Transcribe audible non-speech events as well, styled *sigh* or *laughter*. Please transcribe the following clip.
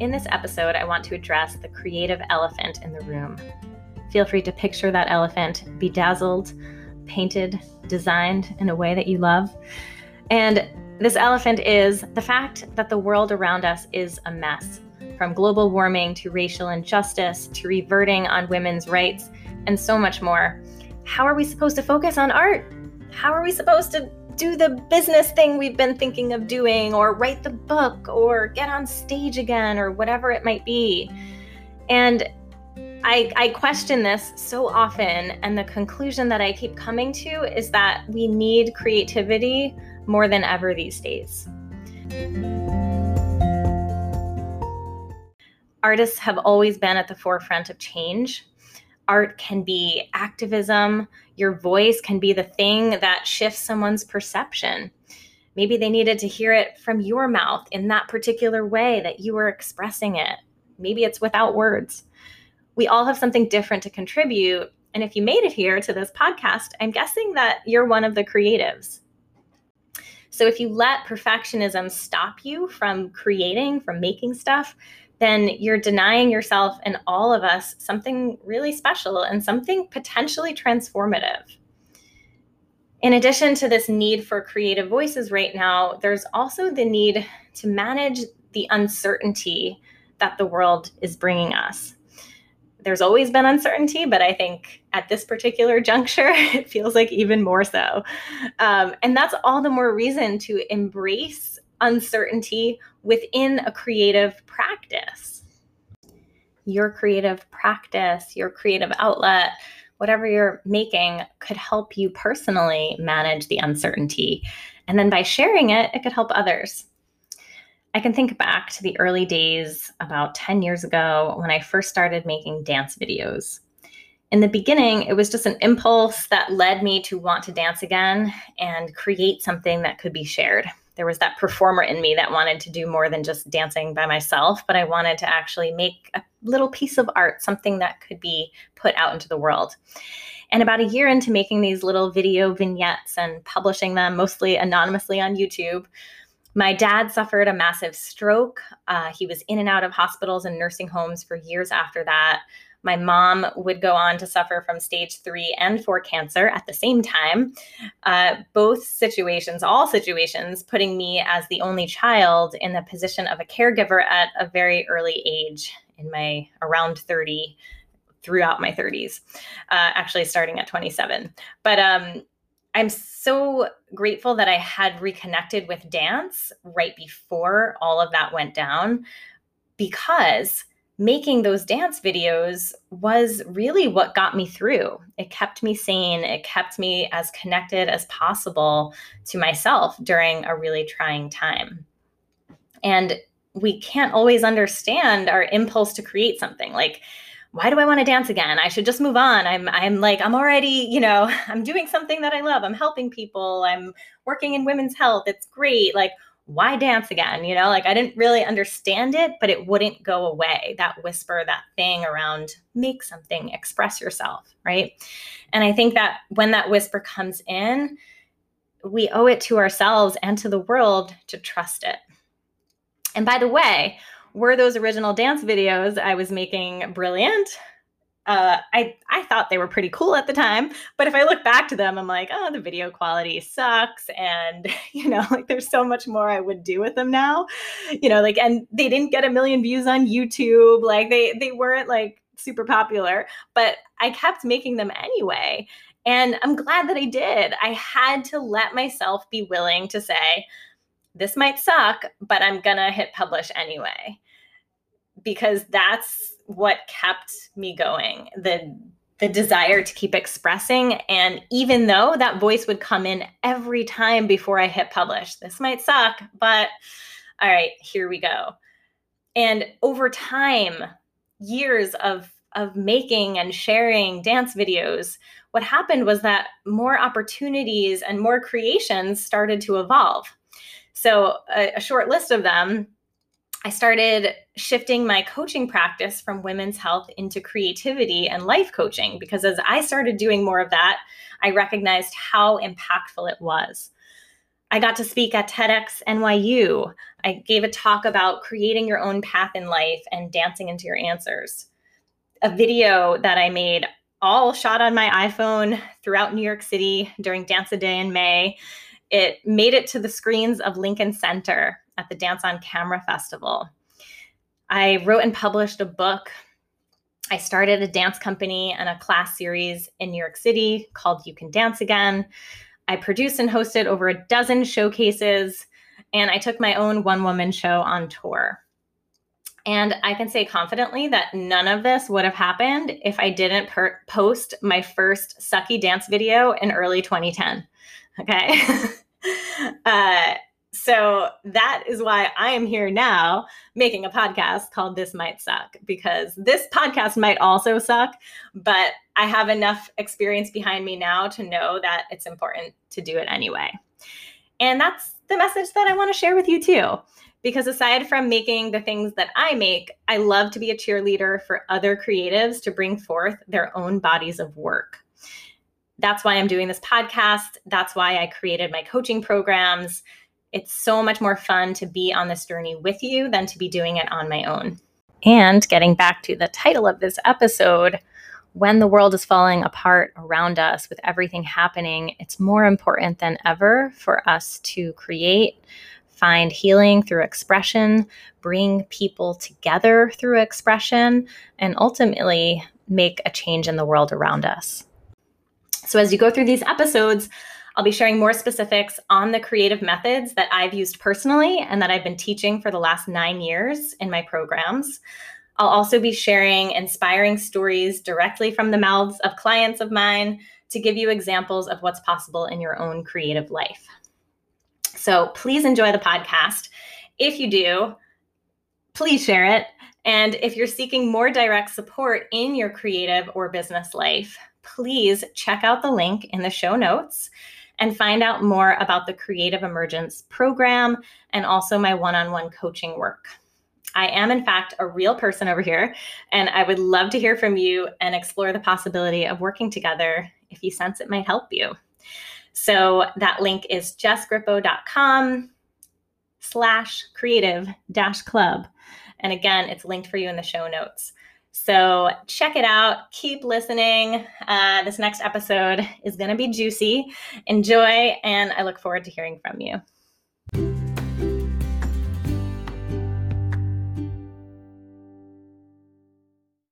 In this episode, I want to address the creative elephant in the room. Feel free to picture that elephant bedazzled, painted, designed in a way that you love. And this elephant is the fact that the world around us is a mess. From global warming to racial injustice to reverting on women's rights and so much more. How are we supposed to focus on art? How are we supposed to do the business thing we've been thinking of doing, or write the book, or get on stage again, or whatever it might be? And I, I question this so often, and the conclusion that I keep coming to is that we need creativity more than ever these days. Artists have always been at the forefront of change art can be activism. Your voice can be the thing that shifts someone's perception. Maybe they needed to hear it from your mouth in that particular way that you were expressing it. Maybe it's without words. We all have something different to contribute. And if you made it here to this podcast, I'm guessing that you're one of the creatives. So if you let perfectionism stop you from creating, from making stuff, then you're denying yourself and all of us something really special and something potentially transformative. In addition to this need for creative voices right now, there's also the need to manage the uncertainty that the world is bringing us. There's always been uncertainty, but I think at this particular *laughs* juncture, it feels like even more so. Um, and that's all the more reason to embrace uncertainty within a creative practice. Your creative practice, your creative outlet, whatever you're making could help you personally manage the uncertainty. And then by sharing it, it could help others. I can think back to the early days about 10 years ago when I first started making dance videos. In the beginning, it was just an impulse that led me to want to dance again and create something that could be shared there was that performer in me that wanted to do more than just dancing by myself, but I wanted to actually make a little piece of art, something that could be put out into the world. And about a year into making these little video vignettes and publishing them mostly anonymously on YouTube, my dad suffered a massive stroke. Uh, he was in and out of hospitals and nursing homes for years after that. My mom would go on to suffer from stage three and four cancer at the same time. Uh, both situations, all situations, putting me as the only child in the position of a caregiver at a very early age, in my around 30, throughout my 30s, uh, actually starting at 27. But um, I'm so grateful that I had reconnected with dance right before all of that went down because making those dance videos was really what got me through. It kept me sane, it kept me as connected as possible to myself during a really trying time. And we can't always understand our impulse to create something like why do I want to dance again? I should just move on. I'm I'm like I'm already, you know, *laughs* I'm doing something that I love. I'm helping people. I'm working in women's health. It's great. Like why dance again? You know, like I didn't really understand it, but it wouldn't go away. That whisper, that thing around make something, express yourself, right? And I think that when that whisper comes in, we owe it to ourselves and to the world to trust it. And by the way, were those original dance videos I was making brilliant? Uh, I I thought they were pretty cool at the time, but if I look back to them, I'm like, oh, the video quality sucks, and *laughs* you know, like there's so much more I would do with them now, you know, like, and they didn't get a million views on YouTube, like they they weren't like super popular, but I kept making them anyway, and I'm glad that I did. I had to let myself be willing to say, this might suck, but I'm gonna hit publish anyway, because that's what kept me going the the desire to keep expressing. And even though that voice would come in every time before i hit publish this might suck but all right here we go. And over time years of of making and sharing dance videos what happened was that more opportunities and more creations started to evolve. So a, a short list of them I started shifting my coaching practice from women's health into creativity and life coaching because as I started doing more of that, I recognized how impactful it was. I got to speak at TEDx NYU. I gave a talk about creating your own path in life and dancing into your answers. A video that I made all shot on my iPhone throughout New York City during Dance a Day in May. It made it to the screens of Lincoln Center at the Dance on Camera Festival. I wrote and published a book. I started a dance company and a class series in New York City called You Can Dance Again. I produced and hosted over a dozen showcases, and I took my own one woman show on tour. And I can say confidently that none of this would have happened if I didn't per- post my first sucky dance video in early 2010. Okay. *laughs* uh, so that is why I am here now making a podcast called This Might Suck, because this podcast might also suck, but I have enough experience behind me now to know that it's important to do it anyway. And that's the message that I want to share with you too. Because aside from making the things that I make, I love to be a cheerleader for other creatives to bring forth their own bodies of work. That's why I'm doing this podcast. That's why I created my coaching programs it's so much more fun to be on this journey with you than to be doing it on my own. And getting back to the title of this episode, when the world is falling apart around us with everything happening, it's more important than ever for us to create, find healing through expression, bring people together through expression, and ultimately make a change in the world around us. So, as you go through these episodes, I'll be sharing more specifics on the creative methods that I've used personally and that I've been teaching for the last nine years in my programs. I'll also be sharing inspiring stories directly from the mouths of clients of mine to give you examples of what's possible in your own creative life. So please enjoy the podcast. If you do, please share it. And if you're seeking more direct support in your creative or business life, please check out the link in the show notes and find out more about the Creative Emergence program and also my one on one coaching work. I am, in fact, a real person over here, and I would love to hear from you and explore the possibility of working together if you sense it might help you. So that link is jessgrippo.com slash creative dash club. And again, it's linked for you in the show notes. So check it out. Keep listening. Uh, this next episode is going to be juicy. Enjoy, and I look forward to hearing from you.